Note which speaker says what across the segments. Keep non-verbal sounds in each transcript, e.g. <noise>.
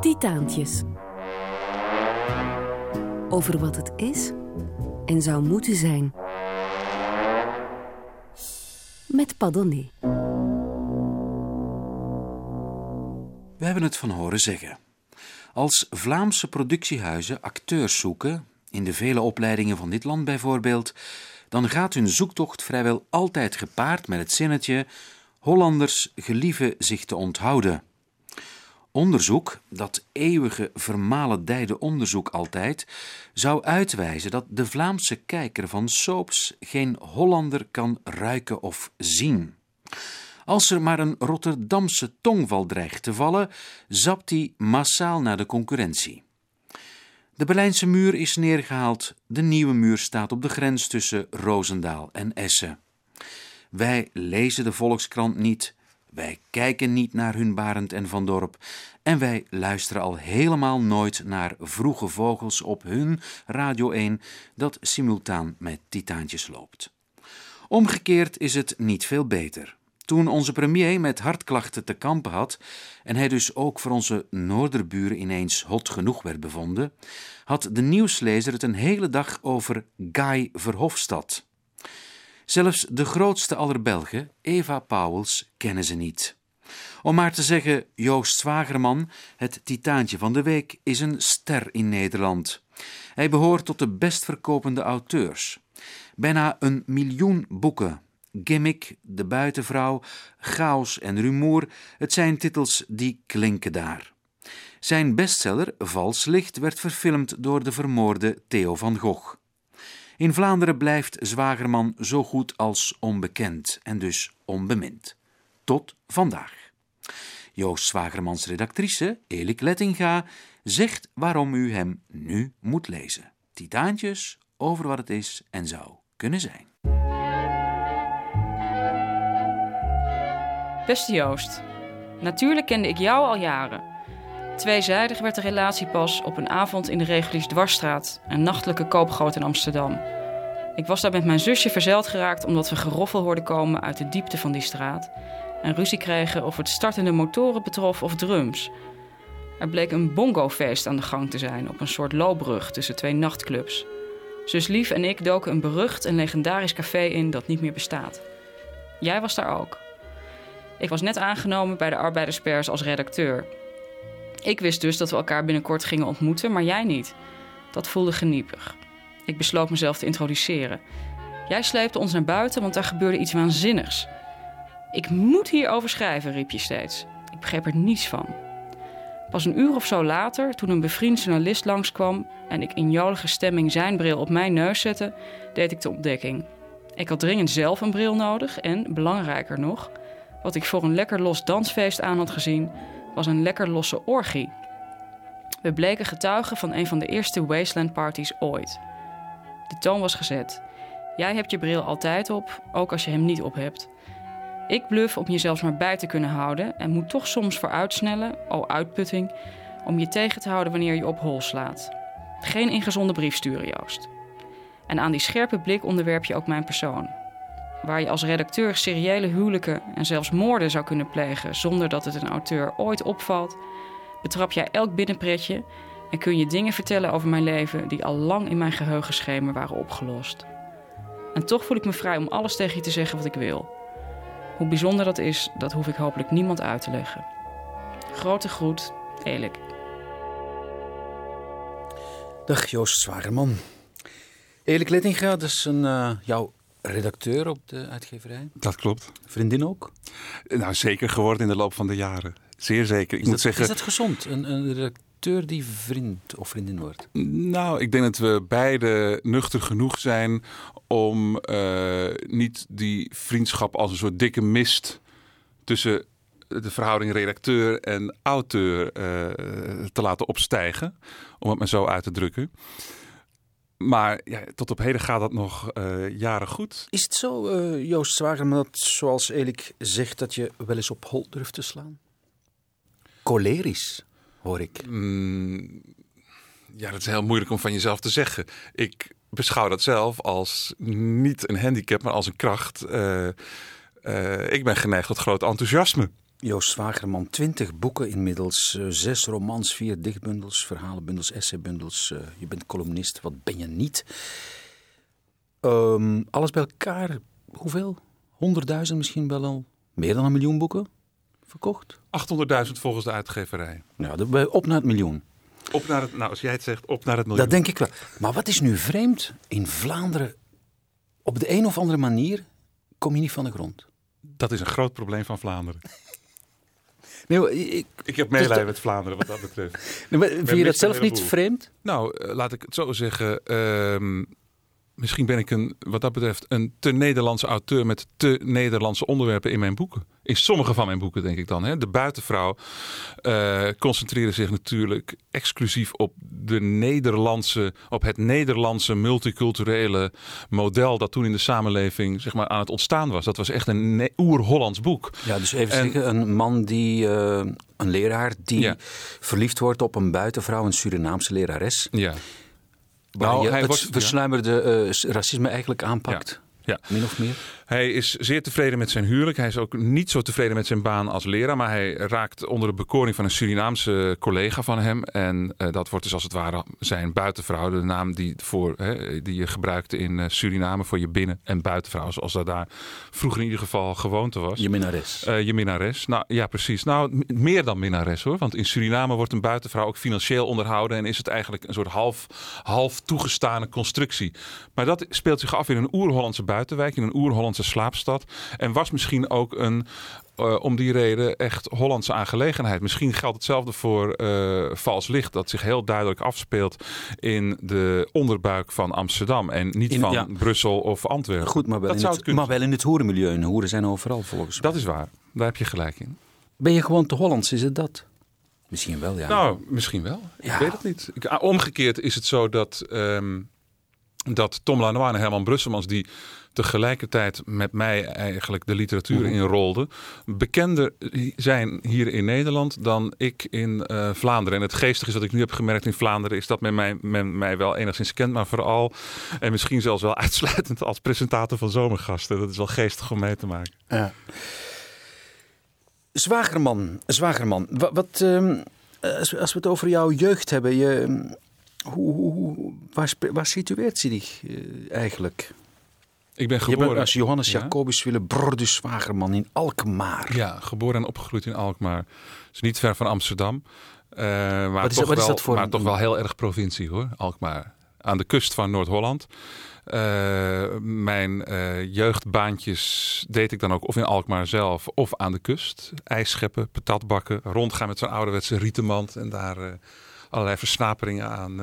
Speaker 1: Titaantjes. Over wat het is en zou moeten zijn. Met Padonné.
Speaker 2: We hebben het van horen zeggen. Als Vlaamse productiehuizen acteurs zoeken, in de vele opleidingen van dit land bijvoorbeeld, dan gaat hun zoektocht vrijwel altijd gepaard met het zinnetje: Hollanders gelieven zich te onthouden. Onderzoek, dat eeuwige vermalendijde onderzoek altijd, zou uitwijzen dat de Vlaamse kijker van soaps geen Hollander kan ruiken of zien. Als er maar een Rotterdamse tongval dreigt te vallen, zapt hij massaal naar de concurrentie. De Berlijnse muur is neergehaald, de nieuwe muur staat op de grens tussen Roosendaal en Essen. Wij lezen de Volkskrant niet, wij kijken niet naar hun Barend en Van Dorp en wij luisteren al helemaal nooit naar vroege vogels op hun Radio 1 dat simultaan met titaantjes loopt. Omgekeerd is het niet veel beter. Toen onze premier met hartklachten te kampen had en hij dus ook voor onze noorderburen ineens hot genoeg werd bevonden, had de nieuwslezer het een hele dag over Guy Verhofstadt. Zelfs de grootste aller Belgen, Eva Pauwels, kennen ze niet. Om maar te zeggen, Joost Zwagerman, het titaantje van de week, is een ster in Nederland. Hij behoort tot de best verkopende auteurs. Bijna een miljoen boeken. Gimmick, De Buitenvrouw, Chaos en Rumoer, het zijn titels die klinken daar. Zijn bestseller Vals Licht werd verfilmd door de vermoorde Theo van Gogh. In Vlaanderen blijft Zwagerman zo goed als onbekend en dus onbemind. Tot vandaag. Joost Zwagermans redactrice, Elik Lettinga, zegt waarom u hem nu moet lezen. Titaantjes over wat het is en zou kunnen zijn.
Speaker 3: Beste Joost, natuurlijk kende ik jou al jaren. Tweezijdig werd de relatie pas op een avond in de Regulies Dwarsstraat, een nachtelijke koopgoot in Amsterdam. Ik was daar met mijn zusje verzeild geraakt omdat we geroffel hoorden komen uit de diepte van die straat en ruzie kregen of het startende motoren betrof of drums. Er bleek een bongofeest aan de gang te zijn op een soort loopbrug tussen twee nachtclubs. Zus Lief en ik doken een berucht en legendarisch café in dat niet meer bestaat. Jij was daar ook. Ik was net aangenomen bij de Arbeiderspers als redacteur. Ik wist dus dat we elkaar binnenkort gingen ontmoeten, maar jij niet. Dat voelde geniepig. Ik besloot mezelf te introduceren. Jij sleepte ons naar buiten, want daar gebeurde iets waanzinnigs. Ik moet hierover schrijven, riep je steeds. Ik begreep er niets van. Pas een uur of zo later, toen een bevriend journalist langskwam en ik in jolige stemming zijn bril op mijn neus zette, deed ik de ontdekking. Ik had dringend zelf een bril nodig en, belangrijker nog, wat ik voor een lekker los dansfeest aan had gezien, was een lekker losse orgie. We bleken getuigen van een van de eerste wasteland parties ooit. De toon was gezet. Jij hebt je bril altijd op, ook als je hem niet op hebt. Ik bluf om je zelfs maar bij te kunnen houden en moet toch soms vooruitsnellen, oh uitputting, om je tegen te houden wanneer je op hol slaat. Geen ingezonde brief sturen, Joost. En aan die scherpe blik onderwerp je ook mijn persoon. Waar je als redacteur seriële huwelijken en zelfs moorden zou kunnen plegen zonder dat het een auteur ooit opvalt, betrap jij elk binnenpretje en kun je dingen vertellen over mijn leven die al lang in mijn geheugenschemer waren opgelost. En toch voel ik me vrij om alles tegen je te zeggen wat ik wil. Hoe bijzonder dat is, dat hoef ik hopelijk niemand uit te leggen. Grote groet, Elik.
Speaker 4: Dag Joost Zwagerman. Elik Lettinga, dat is een, uh, jouw redacteur op de uitgeverij.
Speaker 5: Dat klopt.
Speaker 4: Vriendin ook?
Speaker 5: Nou, zeker geworden in de loop van de jaren. Zeer zeker. Ik
Speaker 4: is,
Speaker 5: moet
Speaker 4: dat,
Speaker 5: zeggen,
Speaker 4: is dat gezond, een, een redacteur die vriend of vriendin wordt?
Speaker 5: Nou, ik denk dat we beide nuchter genoeg zijn om uh, niet die vriendschap als een soort dikke mist tussen de verhouding redacteur en auteur uh, te laten opstijgen. Om het maar zo uit te drukken. Maar ja, tot op heden gaat dat nog uh, jaren goed.
Speaker 4: Is het zo, uh, Joost Zwagerman, dat zoals Elik zegt, dat je wel eens op hol durft te slaan? Cholerisch, hoor ik.
Speaker 5: Mm, ja, dat is heel moeilijk om van jezelf te zeggen. Ik beschouw dat zelf als niet een handicap, maar als een kracht. Uh, eh, ik ben geneigd tot groot enthousiasme.
Speaker 2: Joost Zwagerman, 20 boeken inmiddels, eh, zes romans, vier dichtbundels, verhalenbundels, essaybundels. Eh, je bent columnist, wat ben je niet? Ehm, alles bij elkaar, hoeveel? 100.000 misschien wel al? Meer dan een miljoen boeken verkocht?
Speaker 5: 800.000 volgens de uitgeverij.
Speaker 2: Je op naar het miljoen.
Speaker 5: Op naar het, nou, als jij het zegt, op naar het miljoen.
Speaker 2: Dat denk ik wel. Maar wat is nu vreemd? In Vlaanderen, op de een of andere manier, kom je niet van de grond.
Speaker 5: Dat is een groot probleem van Vlaanderen.
Speaker 2: Nee, ik,
Speaker 5: Ik heb medelijden met Vlaanderen wat dat betreft. <laughs>
Speaker 2: nee, maar vind je dat zelf niet vreemd?
Speaker 5: Nou, eh, laat ik het zo zeggen. ehm, misschien ben ik een, wat dat betreft een te Nederlandse auteur met te Nederlandse onderwerpen in mijn boeken. In sommige van mijn boeken denk ik dan. Hè. De buitenvrouw eh concentreerde zich natuurlijk exclusief op de Nederlandse, op het Nederlandse multiculturele model dat toen in de samenleving zeg maar, aan het ontstaan was. Dat was echt een oer-Hollands boek.
Speaker 2: Ja, dus even
Speaker 5: En-
Speaker 2: zeggen, een man die, eh, een leraar die
Speaker 5: Ja.
Speaker 2: verliefd wordt op een buitenvrouw, een Surinaamse lerares.
Speaker 5: Ja.
Speaker 2: Waar
Speaker 5: Nou,
Speaker 2: je
Speaker 5: hij
Speaker 2: het
Speaker 5: wordt- ja.
Speaker 2: versluimerde eh, racisme eigenlijk aanpakt.
Speaker 5: Ja.
Speaker 2: Min of meer.
Speaker 5: Hij is zeer tevreden met zijn huwelijk. Hij is ook niet zo tevreden met zijn baan als leraar. Maar hij raakt onder de bekoring van een Surinaamse collega van hem. En eh, dat wordt dus als het ware zijn buitenvrouw. De naam die, voor, hè, die je gebruikte in eh, Suriname voor je binnen- en buitenvrouw. Zoals dat daar vroeger in ieder geval gewoonte was.
Speaker 2: Je minnares.
Speaker 5: Eh, je minnares. Nou ja, precies. Nou, meer dan minnares hoor. Want in Suriname wordt een buitenvrouw ook financieel onderhouden. En is het eigenlijk een soort half, half toegestane constructie. Maar dat speelt zich af in een oer-Hollandse buitenwijk. In een oer-Hollandse slaapstad. En was misschien ook een. eh, om die reden echt Hollandse aangelegenheid. Misschien geldt hetzelfde voor eh, Vals Licht, dat zich heel duidelijk afspeelt in de onderbuik van Amsterdam en niet
Speaker 2: In-
Speaker 5: van
Speaker 2: ja.
Speaker 5: Brussel of Antwerpen.
Speaker 2: Goed, maar wel,
Speaker 5: dat
Speaker 2: in
Speaker 5: zou
Speaker 2: het,
Speaker 5: kunnen.
Speaker 2: maar wel in het hoerenmilieu. En hoeren zijn overal volgens mij.
Speaker 5: Dat is waar. Daar heb je gelijk in.
Speaker 2: Ben je gewoon te Hollands, is het dat? Misschien wel, ja.
Speaker 5: Nou, misschien wel.
Speaker 2: Ja.
Speaker 5: Ik weet het niet. Ik, ah, omgekeerd is het zo dat, ehm, dat Tom Lanois en Herman Brusselmans, die tegelijkertijd met mij eigenlijk de literatuur
Speaker 2: Mhm.
Speaker 5: inrolden, bekender zijn hier in Nederland dan ik in eh, Vlaanderen. En het geestige is wat ik nu heb gemerkt in Vlaanderen, is dat men mij, men mij wel enigszins kent, maar vooral en misschien zelfs wel <laughs> uitsluitend als presentator van zomergasten. Dat is wel geestig om mee te maken.
Speaker 2: Ja. Zwagerman, Zwagerman. Wat, wat, ehm, als, we, als we het over jouw jeugd hebben, je, hoe, hoe, waar situeert ze zich eh, eigenlijk?
Speaker 5: Ik ben
Speaker 2: Je
Speaker 5: geboren...
Speaker 2: bent als Johannes
Speaker 5: Ja?
Speaker 2: Jacobus Willebrodus Zwagerman in Alkmaar.
Speaker 5: Ja, geboren en opgegroeid in Alkmaar. Dus niet ver van Amsterdam. Eh, maar
Speaker 2: Wat is
Speaker 5: toch, wel, maar toch wel heel erg provincie hoor, Alkmaar. Aan de kust van Noord-Holland. Eh, mijn eh, jeugdbaantjes deed ik dan ook of in Alkmaar zelf of aan de kust. IJs scheppen, patatbakken, rondgaan met zo'n ouderwetse rietenmand. En daar allerlei versnaperingen aan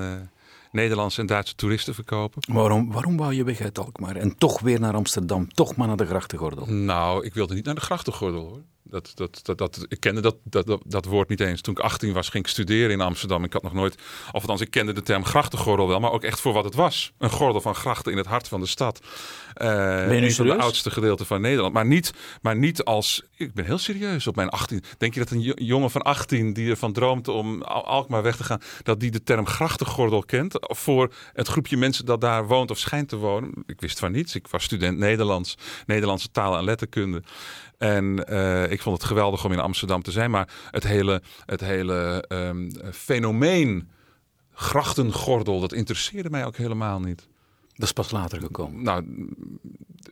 Speaker 5: Nederlandse en Duitse toeristen verkopen.
Speaker 2: Waarom, waarom wou je weg uit Alkmaar en toch weer naar Amsterdam, toch maar naar de grachtengordel?
Speaker 5: Nou, ik wilde niet naar de grachtengordel hoor. Dat, dat, dat, dat, ik kende dat, dat, dat, woord niet eens. Toen ik 18 was, ging ik studeren in Amsterdam. Ik had nog nooit, of althans, ik kende de term grachtengordel wel, maar ook echt voor wat het was. Een gordel van grachten in het hart van de stad. Eh
Speaker 2: nu
Speaker 5: een van de
Speaker 2: serieus?
Speaker 5: oudste gedeelten van Nederland. Maar niet, maar niet als. Ik ben heel serieus op mijn 18. Denk je dat een jo- jongen van 18 die ervan droomt om Al- Alkmaar weg te gaan, dat die de term grachtengordel kent? Voor het groepje mensen dat daar woont of schijnt te wonen? Ik wist van niets. Ik was student Nederlands, Nederlandse taal en letterkunde. En eh, ik vond het geweldig om in Amsterdam te zijn. Maar het hele, het hele ehm, fenomeen grachtengordel, dat interesseerde mij ook helemaal niet.
Speaker 2: Dat is pas later gekomen.
Speaker 5: Nou,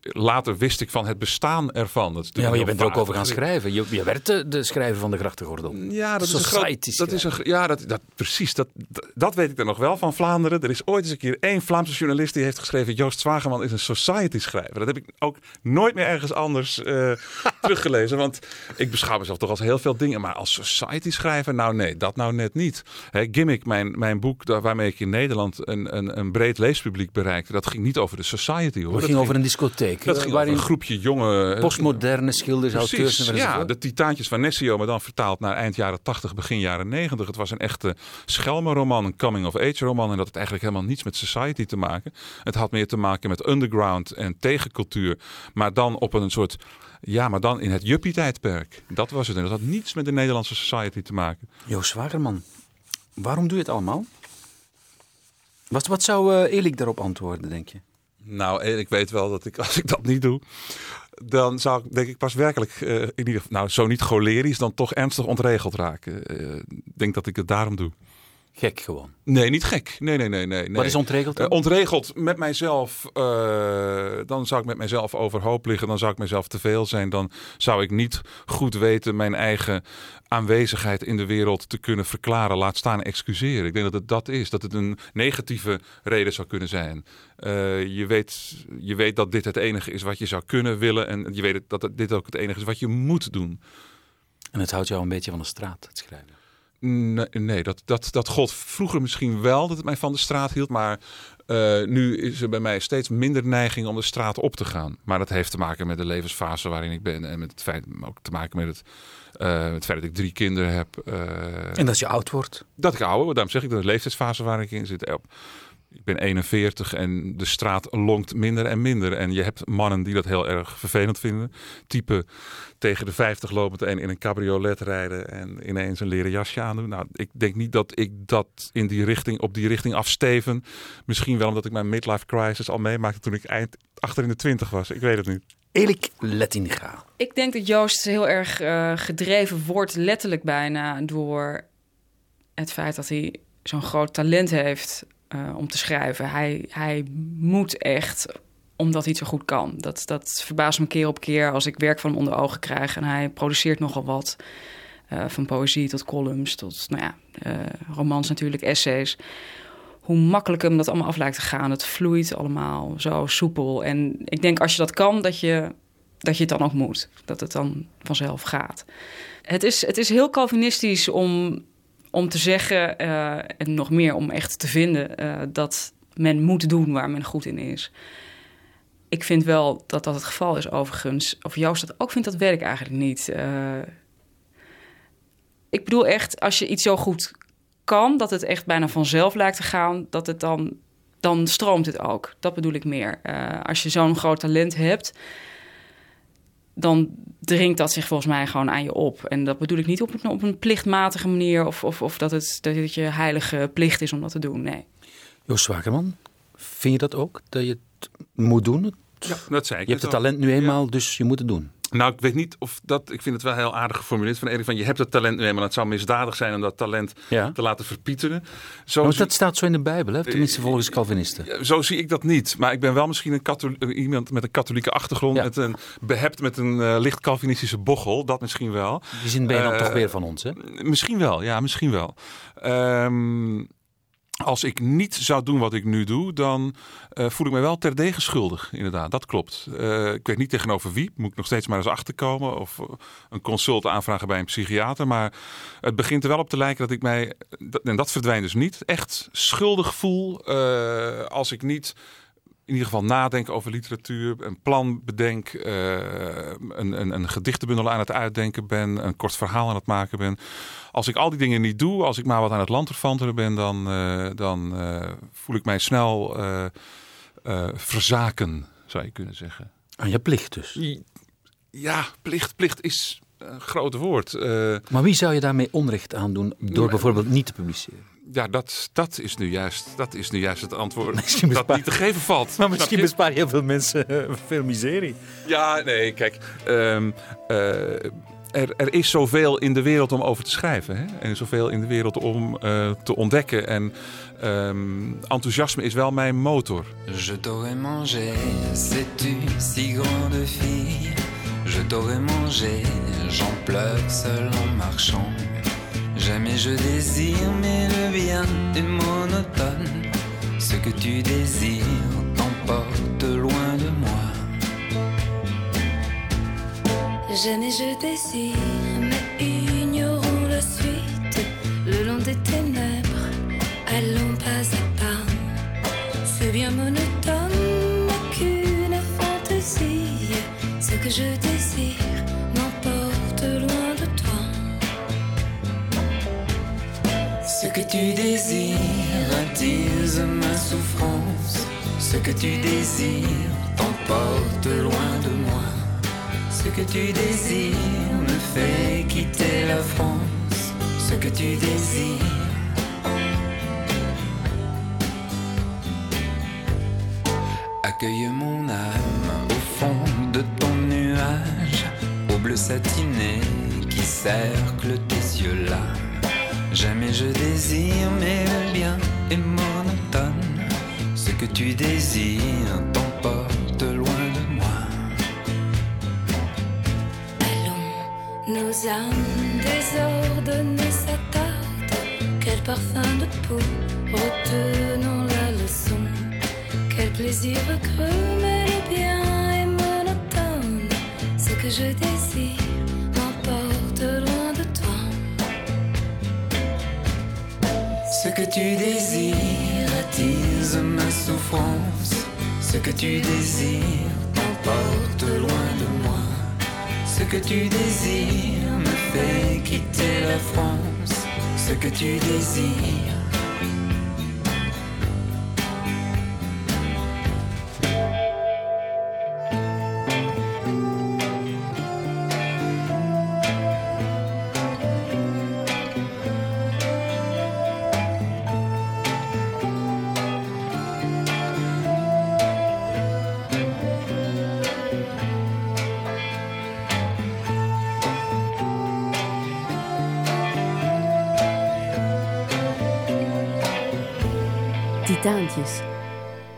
Speaker 5: later wist ik van het bestaan ervan. Dat
Speaker 2: Ja, maar je bent er ook over gaan schrijven. Je, je werd de, de schrijver van de grachtengordel.
Speaker 5: Ja, dat is een groot, dat is een, ja, dat, dat, precies. Dat, dat, weet ik dan nog wel van Vlaanderen. Er is ooit eens een keer één Vlaamse journalist die heeft geschreven... Joost Zwageman is een society-schrijver. Dat heb ik ook nooit meer ergens anders eh, <laughs> teruggelezen. Want ik beschouw mezelf toch als heel veel dingen. Maar als society-schrijver, nou nee, dat nou net niet. Gimmick, mijn, mijn boek waarmee ik in Nederland een, een, een breed leespubliek bereikte... dat ging niet over de society. Hoor.
Speaker 2: Het
Speaker 5: Dat
Speaker 2: ging over een discotheek.
Speaker 5: dat ging
Speaker 2: waarin
Speaker 5: over een groepje jonge...
Speaker 2: postmoderne schilders, auteurs
Speaker 5: Precies, ja, de Titaantjes van Nessio, maar dan vertaald naar eind jaren 80, begin jaren 90. Het was een echte Schelmenroman, een coming-of-age roman. En dat had eigenlijk helemaal niets met society te maken. Het had meer te maken met underground en tegencultuur. Maar dan op een soort, ja, maar dan in het juppie-tijdperk. Dat was het. En dat had niets met de Nederlandse society te maken.
Speaker 2: Joost Zwagerman, waarom doe je het allemaal? Wat, wat zou eh Elik daarop antwoorden, denk je?
Speaker 5: Nou, en ik weet wel dat ik, <laughs> als ik dat niet doe, dan zou ik denk ik pas werkelijk, eh, in ieder geval, nou zo niet cholerisch, dan toch ernstig ontregeld raken. Eh, Ik denk dat ik het daarom doe.
Speaker 2: Gek gewoon.
Speaker 5: Nee, niet gek. Nee, nee, nee, nee. nee.
Speaker 2: Wat is ontregeld?
Speaker 5: Eh, ontregeld met mijzelf, eh, dan zou ik met mijzelf overhoop liggen. Dan zou ik mezelf te veel zijn. Dan zou ik niet goed weten mijn eigen aanwezigheid in de wereld te kunnen verklaren. Laat staan excuseren. Ik denk dat het dat is. Dat het een negatieve reden zou kunnen zijn. Eh, je, weet, je weet dat dit het enige is wat je zou kunnen willen. En je weet dat dit ook het enige is wat je moet doen.
Speaker 2: En het houdt jou een beetje van de straat, het schrijven.
Speaker 5: Nee, nee dat, dat, dat gold vroeger misschien wel dat het mij van de straat hield. Maar eh, nu is er bij mij steeds minder neiging om de straat op te gaan. Maar dat heeft te maken met de levensfase waarin ik ben. En met het feit, ook te maken met het, eh, het feit dat ik drie kinderen heb. eh,
Speaker 2: En als je oud wordt.
Speaker 5: dat ik ouder word, daarom zeg ik dat de leeftijdsfase waar ik in zit. Op. Ik ben 41 en de straat lonkt minder en minder. En je hebt mannen die dat heel erg vervelend vinden. Type tegen de 50 lopend en in een cabriolet rijden en ineens een leren jasje aandoen. Nou, ik denk niet dat ik dat in die richting, op die richting afsteven. Misschien wel omdat ik mijn midlife crisis al meemaakte toen ik eind achter in de 20 was. Ik weet het niet.
Speaker 2: Elik Lettinga.
Speaker 3: Ik denk dat Joost heel erg eh, gedreven wordt, letterlijk bijna, door het feit dat hij zo'n groot talent heeft eh, om te schrijven. Hij, hij moet echt, omdat hij het zo goed kan. Dat, dat verbaast me keer op keer als ik werk van hem onder ogen krijg. En hij produceert nogal wat. eh, van poëzie tot columns, tot nou ja, eh, romans natuurlijk, essays. Hoe makkelijk hem dat allemaal af lijkt te gaan. Het vloeit allemaal zo soepel. En ik denk als je dat kan, dat je dat je het dan ook moet. Dat het dan vanzelf gaat. Het is, het is heel Calvinistisch om, om te zeggen, eh, en nog meer om echt te vinden, eh, dat men moet doen waar men goed in is. Ik vind wel dat dat het geval is overigens. Of Joost dat ook vindt, dat ik eigenlijk niet. Eh, ik bedoel echt, als je iets zo goed kan, dat het echt bijna vanzelf lijkt te gaan, dat het dan, dan stroomt het ook. Dat bedoel ik meer. Als je zo'n groot talent hebt, dan dringt dat zich volgens mij gewoon aan je op. En dat bedoel ik niet op een, op een plichtmatige manier... of, of, of dat, het, dat het je heilige plicht is om dat te doen, nee.
Speaker 2: Joost Zwakerman, vind je dat ook? Dat je het moet doen?
Speaker 5: Ja, dat zei ik.
Speaker 2: Je hebt het
Speaker 5: al.
Speaker 2: talent nu eenmaal, dus je moet het doen.
Speaker 5: Nou, ik weet niet of dat. Ik vind het wel heel aardig geformuleerd van Erik. Van je hebt het talent nu eenmaal. Het zou misdadig zijn om dat talent
Speaker 2: Ja.
Speaker 5: te laten verpieteren. Zo,
Speaker 2: Maar
Speaker 5: zie,
Speaker 2: dat staat zo in de Bijbel, hè? tenminste volgens Calvinisten.
Speaker 5: zo zie ik dat niet. Maar ik ben wel misschien een iemand met een katholieke achtergrond.
Speaker 2: Ja.
Speaker 5: Met een, behept met een eh, licht Calvinistische bochel. Dat misschien wel.
Speaker 2: Die zin ben je dan
Speaker 5: Eh,
Speaker 2: toch weer van ons, hè?
Speaker 5: Misschien wel, ja, misschien wel. Ehm, als ik niet zou doen wat ik nu doe, dan eh, voel ik me wel terdege schuldig. Inderdaad, dat klopt. Eh, ik weet niet tegenover wie. Moet ik nog steeds maar eens achterkomen. Of eh, een consult aanvragen bij een psychiater. Maar het begint er wel op te lijken dat ik mij, en dat verdwijnt dus niet, echt schuldig voel als ik niet in ieder geval nadenken over literatuur, een plan bedenk, eh, een, een, een gedichtenbundel aan het uitdenken ben, een kort verhaal aan het maken ben. Als ik al die dingen niet doe, als ik maar wat aan het lanterfanteren ben, dan, eh, dan eh, voel ik mij snel verzaken, zou je kunnen zeggen.
Speaker 2: Aan je plicht dus.
Speaker 5: Ja, plicht, plicht is een groot woord.
Speaker 2: Maar wie zou je daarmee onrecht aan doen door bijvoorbeeld niet te publiceren?
Speaker 5: Ja, dat, dat, is nu juist, dat is nu juist het antwoord <laughs>
Speaker 2: Misschien
Speaker 5: dat
Speaker 2: bespaar-
Speaker 5: niet te geven valt.
Speaker 2: Maar misschien
Speaker 5: je?
Speaker 2: bespaar je heel veel mensen eh, veel miserie.
Speaker 5: Ja, nee, kijk. ehm, eh, er, er is zoveel in de wereld om over te schrijven. Hè? En zoveel in de wereld om eh, te ontdekken. En ehm, enthousiasme is wel mijn motor.
Speaker 6: Je t'aurais mangé, sais-tu, si grande fille. Je t'aurais mangé, j'en pleure seul en marchant. Jamais je désire, mais le bien est monotone. Ce que tu désires t'emporte loin de moi.
Speaker 7: Jamais je désire, mais ignorons la suite. Le long des ténèbres, allons pas à pas. C'est bien monotone, qu'une fantaisie. Ce que je désire
Speaker 6: tu désires attise ma souffrance. Ce que tu désires t'emporte loin de moi. Ce que tu désires me fait quitter la France. Ce que tu désires. Accueille mon âme au fond de ton nuage. satinés qui cerclent tes yeux là. Jamais je désire, mais le bien est monotone. Ce que tu désires t'emporte loin de moi.
Speaker 7: Allons, nos âmes désordonnées s'attardent. Quel parfum de peau, retenons la leçon. Quel plaisir creux, mais le bien est monotone. Ce que je désire
Speaker 6: tu désires attise ma souffrance? Ce que tu désires t'emporte loin de moi. Ce que tu désires me fait quitter la France. Ce que tu désires.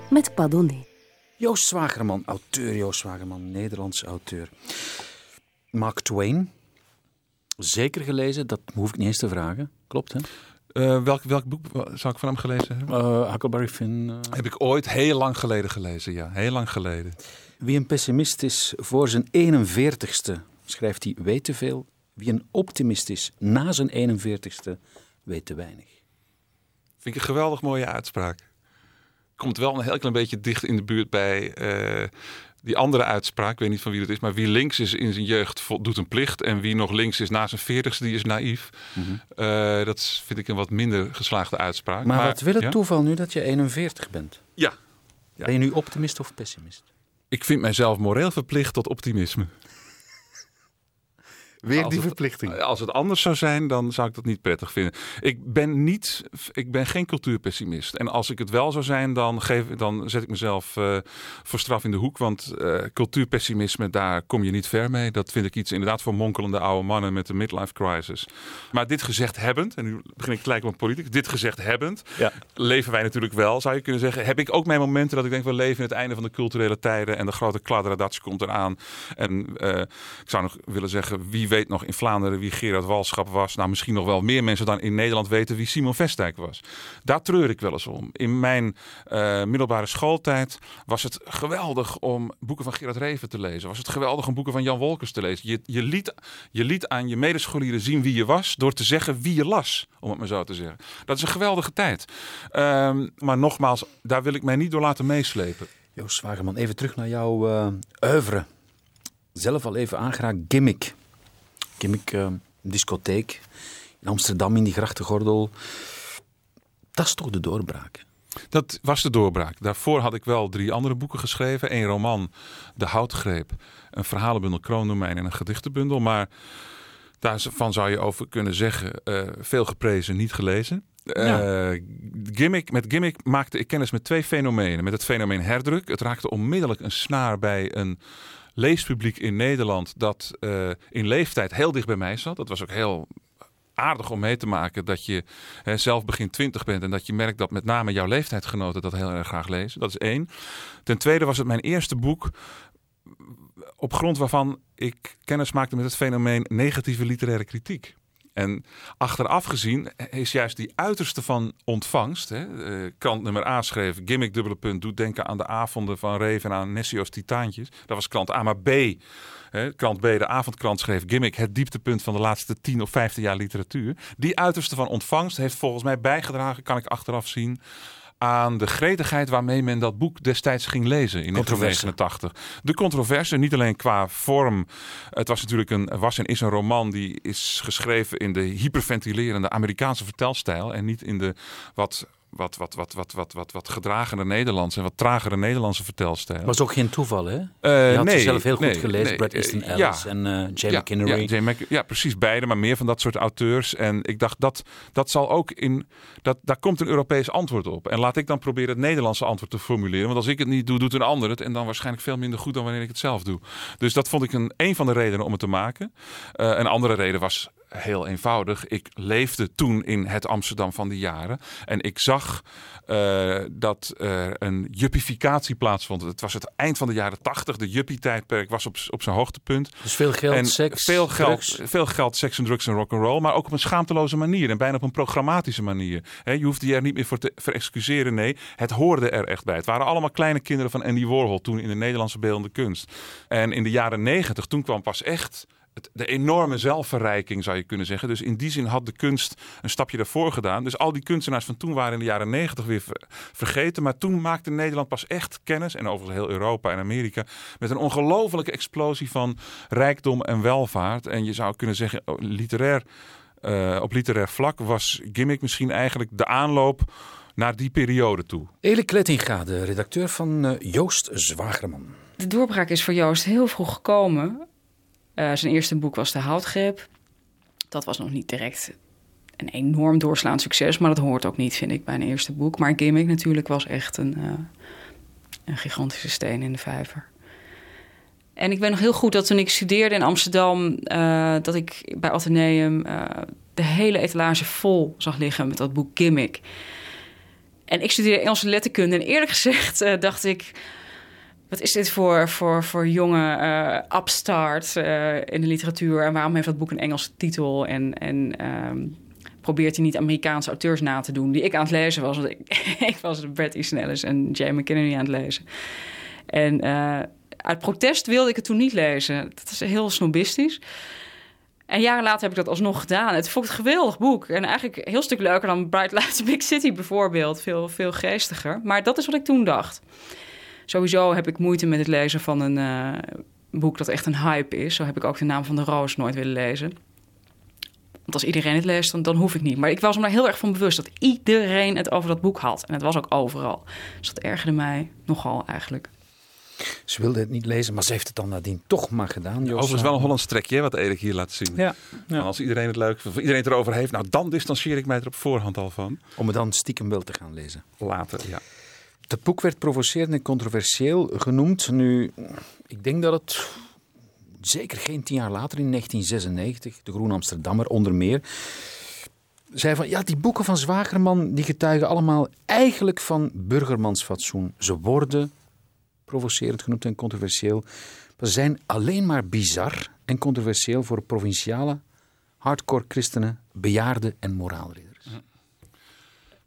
Speaker 1: Met Padonné.
Speaker 2: Joost Zwagerman, auteur Joost Zwagerman, Nederlands auteur. Mark Twain, zeker gelezen, dat hoef ik niet eens te vragen. Klopt, hè?
Speaker 5: Eh, welk, welk boek zou ik van hem gelezen hebben?
Speaker 2: Uh, Huckleberry Finn. eh.
Speaker 5: Heb ik ooit heel lang geleden gelezen, ja. Heel lang geleden.
Speaker 2: Wie een pessimist is voor zijn 41ste, schrijft hij, weet te veel. Wie een optimist is na zijn 41ste, weet te weinig.
Speaker 5: Vind ik een geweldig mooie uitspraak. Komt wel een heel klein beetje dicht in de buurt bij eh, die andere uitspraak. Ik weet niet van wie het is, maar wie links is in zijn jeugd doet een plicht. En wie nog links is na zijn veertigste, die is naïef. Eh, dat vind ik een wat minder geslaagde uitspraak.
Speaker 2: Maar, wat wil het
Speaker 5: ja?
Speaker 2: toeval nu dat je 41 bent?
Speaker 5: Ja. Ja.
Speaker 2: Ben je nu optimist of pessimist?
Speaker 5: Ik vind mijzelf moreel verplicht tot optimisme.
Speaker 2: Weer
Speaker 5: Als
Speaker 2: die
Speaker 5: het-
Speaker 2: verplichting.
Speaker 5: Als het anders zou zijn, dan zou ik dat niet prettig vinden. Ik ben, niet, ik ben geen cultuurpessimist. En als ik het wel zou zijn, dan, geef, dan zet ik mezelf eh, voor straf in de hoek. Want eh, cultuurpessimisme, daar kom je niet ver mee. Dat vind ik iets inderdaad voor monkelende oude mannen met een midlife crisis. Maar dit gezegd hebbend, en nu begin ik gelijk met politiek. Dit gezegd hebbend,
Speaker 2: Ja.
Speaker 5: leven wij natuurlijk wel, zou je kunnen zeggen. Heb ik ook mijn momenten dat ik denk, we leven in het einde van de culturele tijden. En de grote kladderadatsch komt eraan. En eh, ik zou nog willen zeggen, wie weet nog in Vlaanderen wie Gerard Walschap was. Nou, misschien nog wel meer mensen dan in Nederland weten wie Simon Vestdijk was. Daar treur ik wel eens om. In mijn eh, middelbare schooltijd was het geweldig om boeken van Gerard Reven te lezen. Was het geweldig om boeken van Jan Wolkers te lezen. Je, je, liet, je liet aan je medescholieren zien wie je was door te zeggen wie je las, om het maar zo te zeggen. Dat is een geweldige tijd. Ehm, maar nogmaals, daar wil ik mij niet door laten meeslepen.
Speaker 2: Joost Zwagerman, even terug naar jouw eh oeuvre. Zelf al even aangeraakt, Gimmick. Gimmick, eh, een discotheek in Amsterdam in die grachtengordel. Dat is toch de doorbraak?
Speaker 5: Dat was de doorbraak. Daarvoor had ik wel drie andere boeken geschreven. Een roman, De Houtgreep. Een verhalenbundel Kroondomein en een gedichtenbundel. Maar daarvan zou je over kunnen zeggen, eh, veel geprezen, niet gelezen. Eh, gimmick, met Gimmick maakte ik kennis met twee fenomenen. Met het fenomeen herdruk. Het raakte onmiddellijk een snaar bij een leespubliek in Nederland... dat eh, in leeftijd heel dicht bij mij zat. Dat was ook heel aardig om mee te maken dat je hè, zelf begin twintig bent en dat je merkt dat met name jouw leeftijdsgenoten dat heel erg graag lezen. Dat is één. Ten tweede was het mijn eerste boek op grond waarvan ik kennis maakte met het fenomeen negatieve literaire kritiek. En achteraf gezien is juist die uiterste van ontvangst. Hè, eh, krant nummer A schreef, gimmick dubbele punt, doet denken aan de avonden van Reven en aan Nessio's Titaantjes. Dat was krant A, maar B, hè, krant B, de avondkrant schreef, gimmick, het dieptepunt van de laatste 10 of 15 jaar literatuur. Die uiterste van ontvangst heeft volgens mij bijgedragen, kan ik achteraf zien, aan de gretigheid waarmee men dat boek destijds ging lezen in
Speaker 2: Controverse.
Speaker 5: 1989. De controverse, niet alleen qua vorm. Het was natuurlijk een, was en is een roman die is geschreven in de hyperventilerende Amerikaanse vertelstijl en niet in de wat wat, wat, wat, wat, wat, wat, wat gedragende Nederlands en wat tragere Nederlandse vertelstijl.
Speaker 2: was ook geen toeval, hè?
Speaker 5: Eh,
Speaker 2: Je had
Speaker 5: nee,
Speaker 2: ze zelf heel goed
Speaker 5: nee,
Speaker 2: gelezen.
Speaker 5: nee,
Speaker 2: Bret
Speaker 5: eh,
Speaker 2: Easton. Ellis en eh Jay
Speaker 5: ja,
Speaker 2: McInerney.
Speaker 5: Ja, precies beide, maar meer van dat soort auteurs. En ik dacht dat dat zal ook in dat daar komt een Europees antwoord op. En laat ik dan proberen het Nederlandse antwoord te formuleren. Want als ik het niet doe, doet een ander het. En dan waarschijnlijk veel minder goed dan wanneer ik het zelf doe. Dus dat vond ik een, een van de redenen om het te maken. Eh, een andere reden was heel eenvoudig. Ik leefde toen in het Amsterdam van die jaren. En ik zag eh, dat er een juppificatie plaatsvond. Het was het eind van de jaren tachtig. De juppie-tijdperk was op, op zijn hoogtepunt.
Speaker 2: Dus veel geld,
Speaker 5: en
Speaker 2: seks,
Speaker 5: veel geld,
Speaker 2: drugs.
Speaker 5: veel geld, seks en drugs en rock'n'roll, maar ook op een schaamteloze manier en bijna op een programmatische manier. Je hoefde je er niet meer voor te verexcuseren. Nee, het hoorde er echt bij. Het waren allemaal kleine kinderen van Andy Warhol toen in de Nederlandse beeldende kunst. En in de jaren negentig, toen kwam pas echt het- de enorme zelfverrijking, zou je kunnen zeggen. Dus in die zin had de kunst een stapje daarvoor gedaan. Dus al die kunstenaars van toen waren in de jaren negentig weer ver- vergeten. Maar toen maakte Nederland pas echt kennis, en overigens heel Europa en Amerika, met een ongelofelijke explosie van rijkdom en welvaart. En je zou kunnen zeggen, oh, literair, eh, op literair vlak was Gimmick misschien eigenlijk de aanloop naar die periode toe.
Speaker 2: Elik Klettinga, de redacteur van eh, Joost Zwagerman.
Speaker 3: De doorbraak is voor Joost heel vroeg gekomen. Eh, zijn eerste boek was De Houtgreep. Dat was nog niet direct een enorm doorslaand succes, maar dat hoort ook niet, vind ik, bij een eerste boek. Maar Gimmick natuurlijk was echt een, eh, een gigantische steen in de vijver. En ik weet nog heel goed dat toen ik studeerde in Amsterdam, eh, dat ik bij Atheneum de hele etalage vol zag liggen met dat boek Gimmick. En ik studeerde Engelse letterkunde en eerlijk gezegd dacht ik, wat is dit voor, voor, voor jonge eh upstart eh, in de literatuur? En waarom heeft dat boek een Engelse titel? En, en ehm, probeert hij niet Amerikaanse auteurs na te doen die ik aan het lezen was? Want ik, <laughs> was Bret Easton Ellis en Jay McInerney aan het lezen. En eh, uit protest wilde ik het toen niet lezen. Dat is heel snobistisch. En jaren later heb ik dat alsnog gedaan. Het vond ik een geweldig boek. En eigenlijk een heel stuk leuker dan Bright Lights Big City bijvoorbeeld. Veel, veel geestiger. Maar dat is wat ik toen dacht. Sowieso heb ik moeite met het lezen van een eh, boek dat echt een hype is. Zo heb ik ook de naam van de Roos nooit willen lezen. Want als iedereen het leest, dan, dan hoef ik niet. Maar ik was me daar heel erg van bewust dat iedereen het over dat boek had. En het was ook overal. Dus dat ergerde mij nogal eigenlijk.
Speaker 2: Ze wilde het niet lezen, maar ze heeft het dan nadien toch maar gedaan. Joost
Speaker 5: Overigens wel een. Hollands trekje, wat Erik hier laat zien.
Speaker 2: Ja,
Speaker 5: Als iedereen het leuk of iedereen het erover heeft, nou dan distancieer ik mij er op voorhand al van.
Speaker 2: om het dan stiekem wel te gaan lezen.
Speaker 5: Later, ja.
Speaker 2: Het boek werd provocerend en controversieel genoemd. Nu, ik denk dat het zeker geen tien jaar later, in 1996, de Groen Amsterdammer onder meer, zei van ja, die boeken van Zwagerman die getuigen allemaal eigenlijk van burgermansfatsoen. Ze worden provocerend genoemd en controversieel, ze zijn alleen maar bizar en controversieel voor provinciale, hardcore christenen, bejaarden en moraalridders.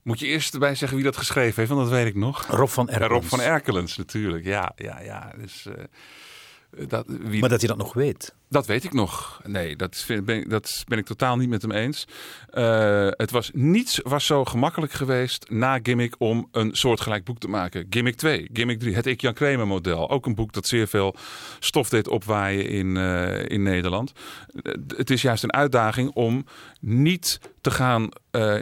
Speaker 5: Moet je eerst erbij zeggen wie dat geschreven heeft, want dat weet ik nog.
Speaker 2: Rob van
Speaker 5: Ja,
Speaker 2: Erkens.
Speaker 5: Rob van Erkelens natuurlijk, ja, ja, ja. Dus, eh, dat, wie,
Speaker 2: Maar dat hij dat nog weet.
Speaker 5: Dat weet ik nog. Nee, dat, vind, ben, ik- dat ben ik totaal niet met hem eens. Eh, het was niets was zo gemakkelijk geweest na Gimmick om een soortgelijk boek te maken. Gimmick 2, Gimmick 3, het Ik Jan Kramer model. Ook een boek dat zeer veel stof deed opwaaien in, eh, in Nederland. Eh, het is juist een uitdaging om niet te gaan,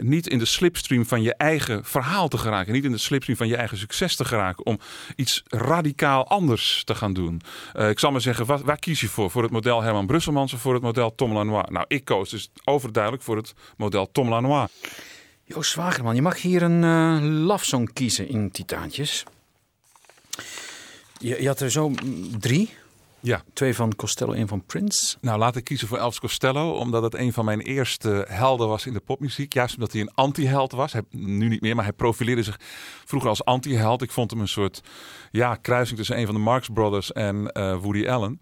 Speaker 5: niet in de slipstream van je eigen verhaal te geraken. Niet in de slipstream van je eigen succes te geraken. Om iets radicaal anders te gaan doen. Ik zal maar zeggen, waar kies je voor? Voor het model Herman Brusselmans of voor het model Tom Lanois? Nou, ik koos dus overduidelijk voor het model Tom Lanois.
Speaker 2: Joost Zwagerman, je mag hier een eh love song kiezen in Titaantjes. Je, je had er zo mm, drie.
Speaker 5: Ja.
Speaker 2: Twee van Costello, één van Prince.
Speaker 5: Nou, laat ik kiezen voor Elvis Costello, omdat het een van mijn eerste helden was in de popmuziek. Juist omdat hij een anti-held was. Hij, nu niet meer, maar hij profileerde zich vroeger als anti-held. Ik vond hem een soort ja, kruising tussen een van de Marx Brothers en eh, Woody Allen.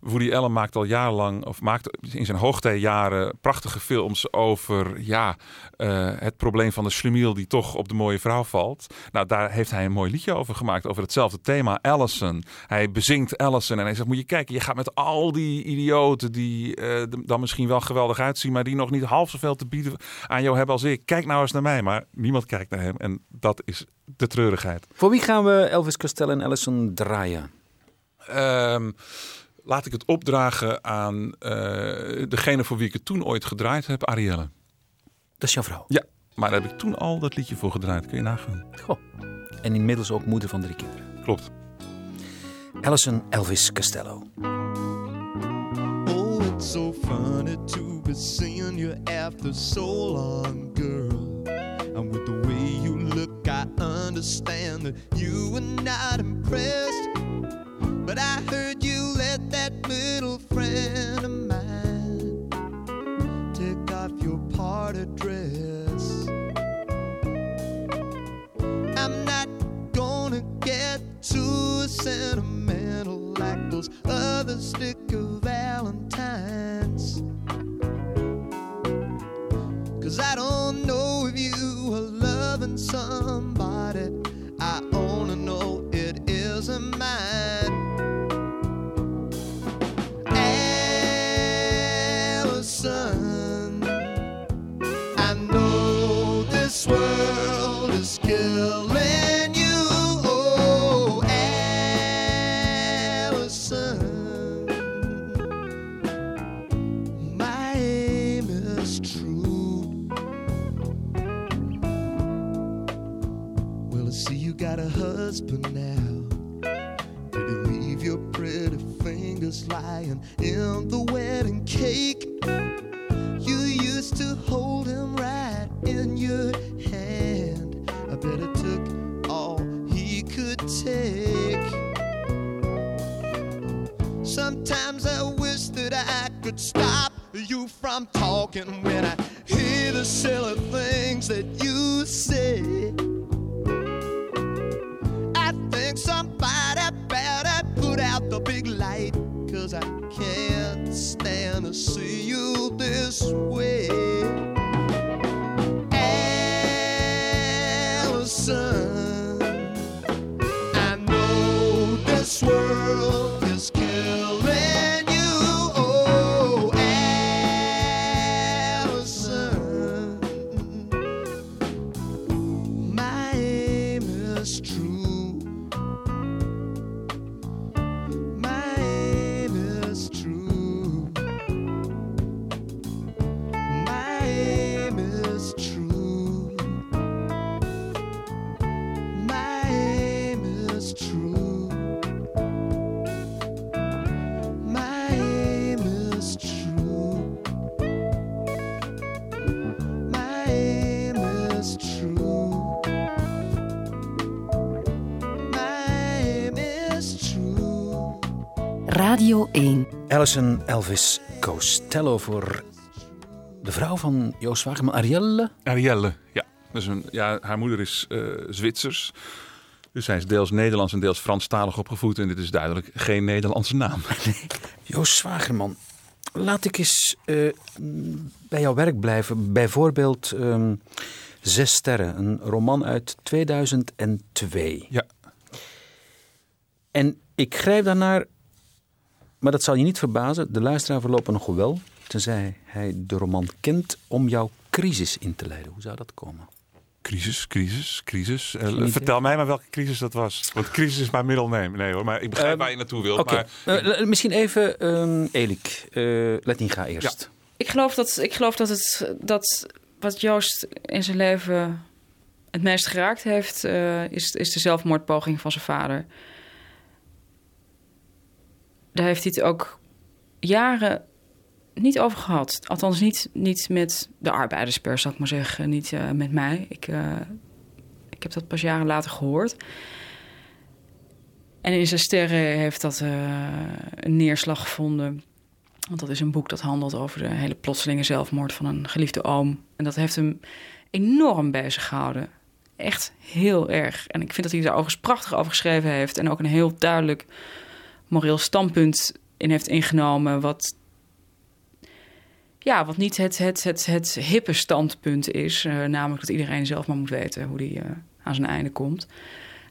Speaker 5: Woody Allen maakt al jarenlang, of maakt in zijn hoogtijjaren prachtige films over ja, eh, het probleem van de schlemiel die toch op de mooie vrouw valt. Nou, daar heeft hij een mooi liedje over gemaakt, over hetzelfde thema, Allison. Hij bezingt Allison en hij zegt, moet je kijken, je gaat met al die idioten die er dan misschien wel geweldig uitzien, maar die nog niet half zoveel te bieden aan jou hebben als ik. Kijk nou eens naar mij, maar niemand kijkt naar hem en dat is de treurigheid.
Speaker 2: Voor wie gaan we Elvis Costello en Allison draaien?
Speaker 5: Ehm, laat ik het opdragen aan eh, degene voor wie ik het toen ooit gedraaid heb, Arielle.
Speaker 2: Dat is jouw vrouw.
Speaker 5: Ja. Maar daar heb ik toen al dat liedje voor gedraaid. Kun je nagaan.
Speaker 2: Goh. En inmiddels ook moeder van drie kinderen.
Speaker 5: Klopt.
Speaker 2: Alison Elvis Costello.
Speaker 8: Oh, it's so funny to be seeing you after so long, girl. And with the way you look, I understand that you were not impressed. But I heard you you from talking when I hear the silly things that you say. I think somebody better put out the big light. Cause I can't stand to see you this way.
Speaker 1: Radio 1.
Speaker 2: Alison Elvis Costello voor de vrouw van Joost Wageman, Arielle.
Speaker 5: Arielle, ja. Dus een, ja. Haar moeder is eh, Zwitsers. Dus zij is deels Nederlands en deels Franstalig opgevoed. En dit is duidelijk geen Nederlandse naam. <laughs>
Speaker 2: Joost Zwagerman, laat ik eens eh, bij jouw werk blijven. Bijvoorbeeld ehm, Zes Sterren, een roman uit 2002.
Speaker 5: Ja.
Speaker 2: En ik grijp daarnaar, maar dat zal je niet verbazen, de luisteraar voorlopig nog wel, tenzij hij de roman kent, om jouw crisis in te leiden. Hoe zou dat komen?
Speaker 5: Crisis, crisis, crisis. Eh, vertel mij maar welke crisis dat was. Want crisis is mijn middelneem. Nee hoor, maar ik begrijp
Speaker 2: Ehm,
Speaker 5: waar je naartoe wilt. Maar
Speaker 2: eh, misschien even ehm Elik, uh, Lettinga eerst.
Speaker 3: Ik geloof dat, ik geloof dat, het, dat wat Joost in zijn leven het meest geraakt heeft, eh, is, is de zelfmoordpoging van zijn vader. Daar heeft hij het ook jaren niet over gehad. Althans, niet, niet met de arbeiderspers, zal ik maar zeggen. Niet eh, met mij. Ik, eh, ik heb dat pas jaren later gehoord. En in zijn sterren heeft dat eh, een neerslag gevonden. Want dat is een boek dat handelt over de hele plotselinge zelfmoord van een geliefde oom. En dat heeft hem enorm bezig gehouden. Echt heel erg. En ik vind dat hij daar overigens prachtig over geschreven heeft. En ook een heel duidelijk moreel standpunt in heeft ingenomen. Wat, ja, wat niet het, het, het, het hippe standpunt is. eh, namelijk dat iedereen zelf maar moet weten hoe hij eh, aan zijn einde komt.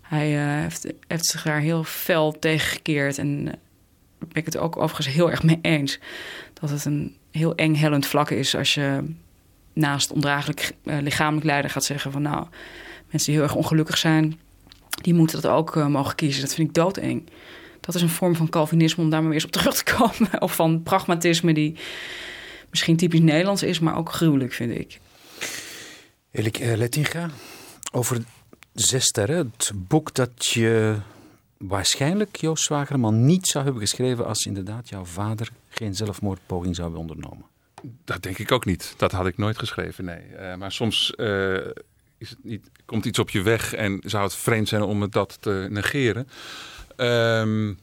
Speaker 3: Hij eh, heeft, zich daar heel fel tegen gekeerd. En daar ben ik het ook overigens heel erg mee eens. Dat het een heel eng hellend vlak is als je naast ondraaglijk lichamelijk lijden gaat zeggen van nou, mensen die heel erg ongelukkig zijn, die moeten dat ook mogen kiezen. Dat vind ik doodeng. Dat is een vorm van Calvinisme om daar maar weer eens op terug te komen. <laughs> Of van pragmatisme die misschien typisch Nederlands is, maar ook gruwelijk vind ik.
Speaker 2: Elik eh, Lettinga, over Zes Sterren, het boek dat je waarschijnlijk Joost Zwagerman niet zou hebben geschreven als inderdaad jouw vader geen zelfmoordpoging zou hebben ondernomen.
Speaker 5: Dat denk ik ook niet. Dat had ik nooit geschreven, nee. Eh, maar soms eh, is het niet, komt iets op je weg en zou het vreemd zijn om het dat te negeren. Ehm,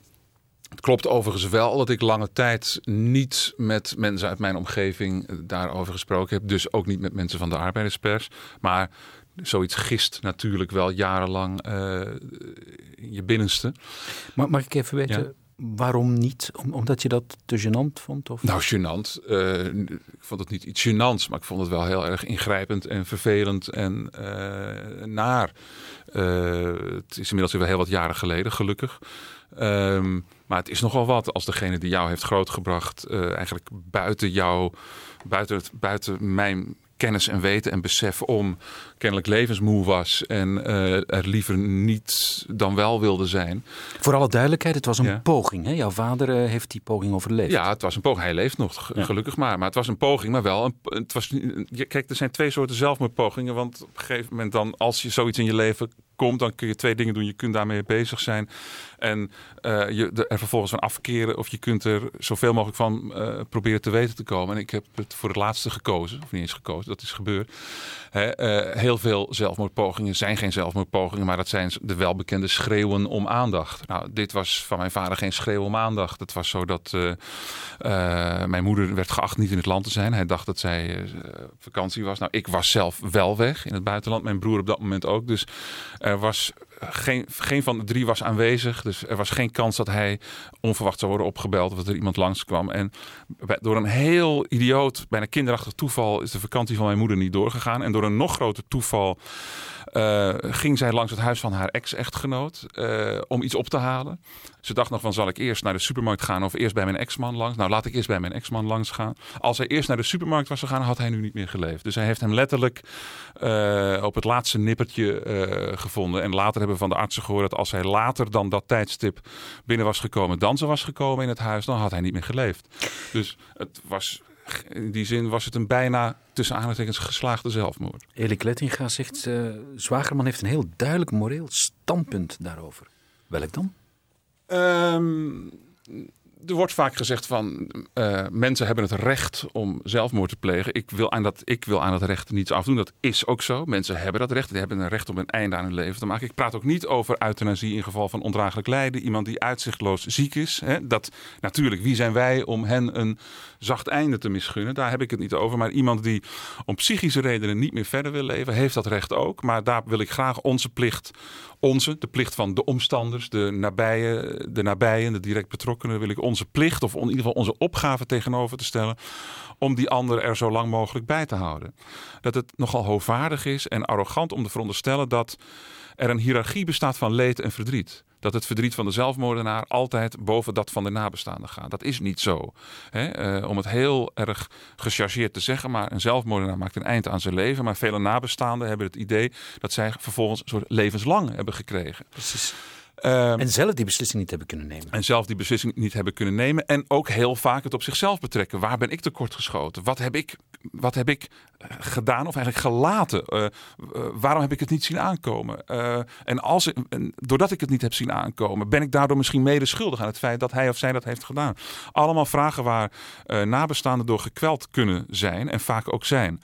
Speaker 5: het klopt overigens wel dat ik lange tijd niet met mensen uit mijn omgeving eh, daarover gesproken heb. Dus ook niet met mensen van de arbeiderspers. Maar zoiets gist natuurlijk wel jarenlang eh, in je binnenste.
Speaker 2: Maar mag ik even weten,
Speaker 5: Ja.
Speaker 2: Waarom niet? Om, omdat je dat te gênant vond? Of?
Speaker 5: Nou, gênant. Eh, ik vond het niet iets gênants, maar ik vond het wel heel erg ingrijpend en vervelend en eh, naar. Eh, het is inmiddels weer heel wat jaren geleden, gelukkig. Ehm, maar het is nogal wat als degene die jou heeft grootgebracht, eigenlijk buiten jou, buiten, het, buiten mijn kennis en weten en besef om, kennelijk levensmoe was en eh, er liever niet dan wel wilde zijn.
Speaker 2: Voor alle duidelijkheid, het was een
Speaker 5: Ja.
Speaker 2: poging. Hè? Jouw vader eh, heeft die poging overleefd.
Speaker 5: Ja, het was een poging. Hij leeft nog,
Speaker 2: Ja.
Speaker 5: gelukkig maar. Maar het was een poging, maar wel. Een, het was, kijk, er zijn twee soorten zelfmoordpogingen. Want op een gegeven moment dan, als je zoiets in je leven komt, dan kun je twee dingen doen. Je kunt daarmee bezig zijn en eh, je er vervolgens van afkeren. Of je kunt er zoveel mogelijk van eh, proberen te weten te komen. En ik heb het voor het laatste gekozen. Of niet eens gekozen, dat is gebeurd. Eh, heel veel zelfmoordpogingen zijn geen zelfmoordpogingen, maar dat zijn de welbekende schreeuwen om aandacht. Nou, dit was van mijn vader geen schreeuw om aandacht. Het was zo dat mijn moeder werd geacht niet in het land te zijn. Hij dacht dat zij op vakantie was. Nou, ik was zelf wel weg in het buitenland. Mijn broer op dat moment ook. Dus er was geen, geen van de drie was aanwezig. Dus er was geen kans dat hij onverwacht zou worden opgebeld of dat er iemand langskwam. En door een heel idioot, bijna kinderachtig toeval is de vakantie van mijn moeder niet doorgegaan. En door een nog groter toeval eh, ging zij langs het huis van haar ex-echtgenoot eh, om iets op te halen. Ze dacht nog van zal ik eerst naar de supermarkt gaan of eerst bij mijn ex-man langs. Nou laat ik eerst bij mijn ex-man langs gaan. Als hij eerst naar de supermarkt was gegaan had hij nu niet meer geleefd. Dus hij heeft hem letterlijk eh, op het laatste nippertje gevonden. En later hebben we van de artsen gehoord dat als hij later dan dat tijdstip binnen was gekomen, dan ze was gekomen in het huis, dan had hij niet meer geleefd. Dus het was, in die zin was het een bijna tussen aanhalingstekens geslaagde zelfmoord.
Speaker 2: Elik Lettinga zegt, eh, Zwagerman heeft een heel duidelijk moreel standpunt daarover. Welk dan?
Speaker 5: Ehm, er wordt vaak gezegd van eh, mensen hebben het recht om zelfmoord te plegen. Ik wil, aan dat, ik wil aan dat recht niets afdoen. Dat is ook zo. Mensen hebben dat recht. Die hebben een recht om een einde aan hun leven te maken. Ik praat ook niet over euthanasie in geval van ondraaglijk lijden. Iemand die uitzichtloos ziek is. Hè, dat, natuurlijk, wie zijn wij om hen een zacht einde te misgunnen? Daar heb ik het niet over. Maar iemand die om psychische redenen niet meer verder wil leven, heeft dat recht ook. Maar daar wil ik graag onze plicht, onze, de plicht van de omstanders, de nabijen, de nabijen, de direct betrokkenen, wil ik onze plicht, of in ieder geval onze opgave tegenover te stellen, om die ander er zo lang mogelijk bij te houden. Dat het nogal hoogvaardig is en arrogant om te veronderstellen dat er een hiërarchie bestaat van leed en verdriet. Dat het verdriet van de zelfmoordenaar altijd boven dat van de nabestaanden gaat. Dat is niet zo. Eh, om het heel erg gechargeerd te zeggen, maar een zelfmoordenaar maakt een eind aan zijn leven. Maar vele nabestaanden hebben het idee dat zij vervolgens een soort levenslang hebben gekregen.
Speaker 2: Precies.
Speaker 5: Ehm,
Speaker 2: En zelf die beslissing niet hebben kunnen nemen.
Speaker 5: en zelf die beslissing niet hebben kunnen nemen. En ook heel vaak het op zichzelf betrekken. Waar ben ik tekortgeschoten? Wat heb ik, wat heb ik eh, gedaan of eigenlijk gelaten? Eh, eh, waarom heb ik het niet zien aankomen? En als, en doordat ik het niet heb zien aankomen, ben ik daardoor misschien mede schuldig aan het feit dat hij of zij dat heeft gedaan. Allemaal vragen waar nabestaanden door gekweld kunnen zijn en vaak ook zijn.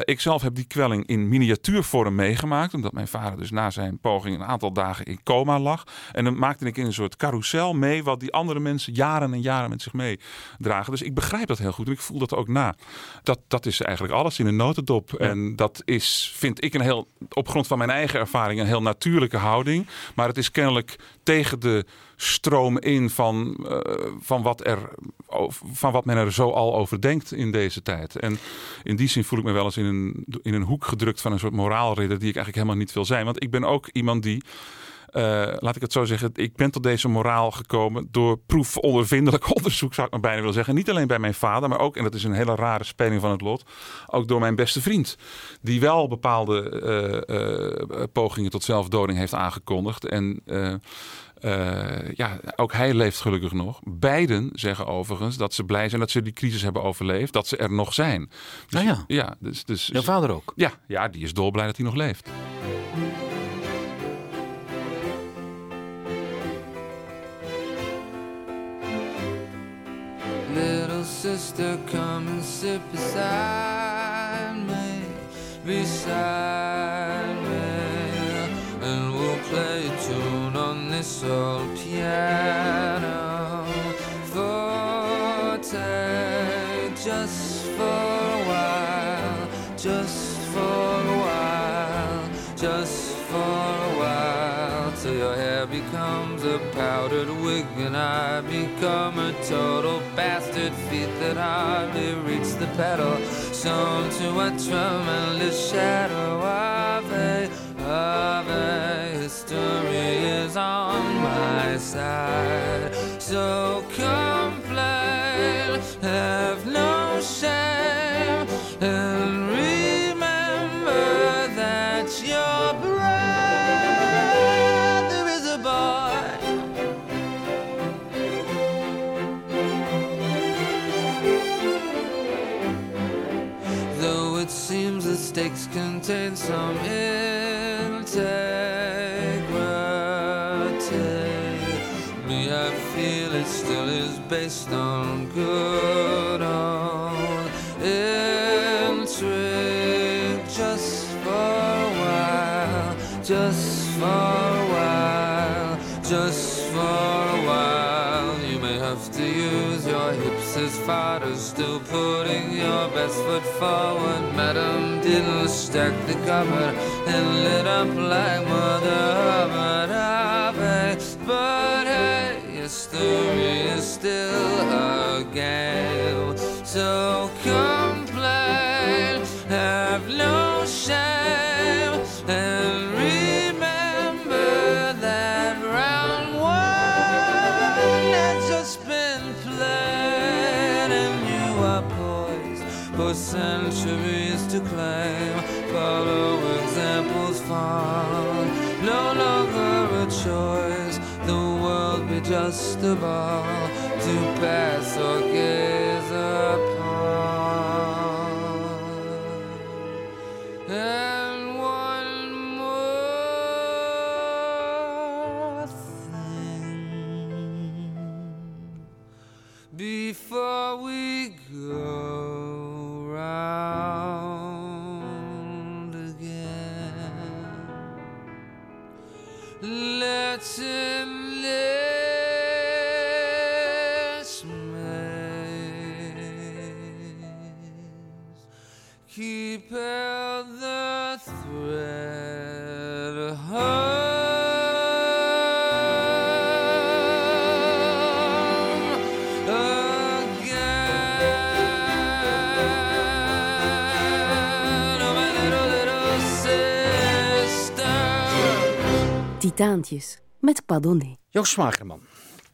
Speaker 5: Ik zelf heb die kwelling in miniatuurvorm meegemaakt, omdat mijn vader dus na zijn poging een aantal dagen in coma lag. En dan maakte ik in een soort carousel mee wat die andere mensen jaren en jaren met zich meedragen. Dus ik begrijp dat heel goed en ik voel dat ook na. Dat, dat is eigenlijk alles in een notendop. En dat is, vind ik, een heel, op grond van mijn eigen ervaring, een heel natuurlijke houding. Maar het is kennelijk tegen de stroom in van, eh, van, wat, er, van wat men er zo al over denkt in deze tijd. En in die zin voel ik me wel eens in een, in een hoek gedrukt van een soort moraalridder die ik eigenlijk helemaal niet wil zijn. Want ik ben ook iemand die. Eh, laat ik het zo zeggen, ik ben tot deze moraal gekomen door proefondervindelijk <laughs> onderzoek, zou ik maar bijna willen zeggen. Niet alleen bij mijn vader, maar ook, en dat is een hele rare speling van het lot, ook door mijn beste vriend. Die wel bepaalde eh, eh, pogingen tot zelfdoding heeft aangekondigd. En ja, ook hij leeft gelukkig nog. Beiden zeggen overigens dat ze blij zijn dat ze die crisis hebben overleefd. Dat ze er nog zijn. Dus,
Speaker 2: Ah ja.
Speaker 5: ja dus, dus,
Speaker 2: Jouw vader ook.
Speaker 5: ja, ja, die is dolblij dat hij nog leeft.
Speaker 6: Sister, come and sit beside me, beside me, and we'll play a tune on this old piano. Forte, just for a while, just for wig and I become a total bastard. Feet that hardly reach the pedal, shown to a tremendous shadow. Ave, Ave, history is on my side. So complain, have no shame, and the contain some integrity, me I feel it still is based on good fodder, still putting your best foot forward. Madam didn't stack the cupboard and lit up like Mother Hubbard. But hey, history is still a game. So complain, ball to pass or gaze upon. And
Speaker 1: Titaantjes met Padonné.
Speaker 2: Joost Smagerman.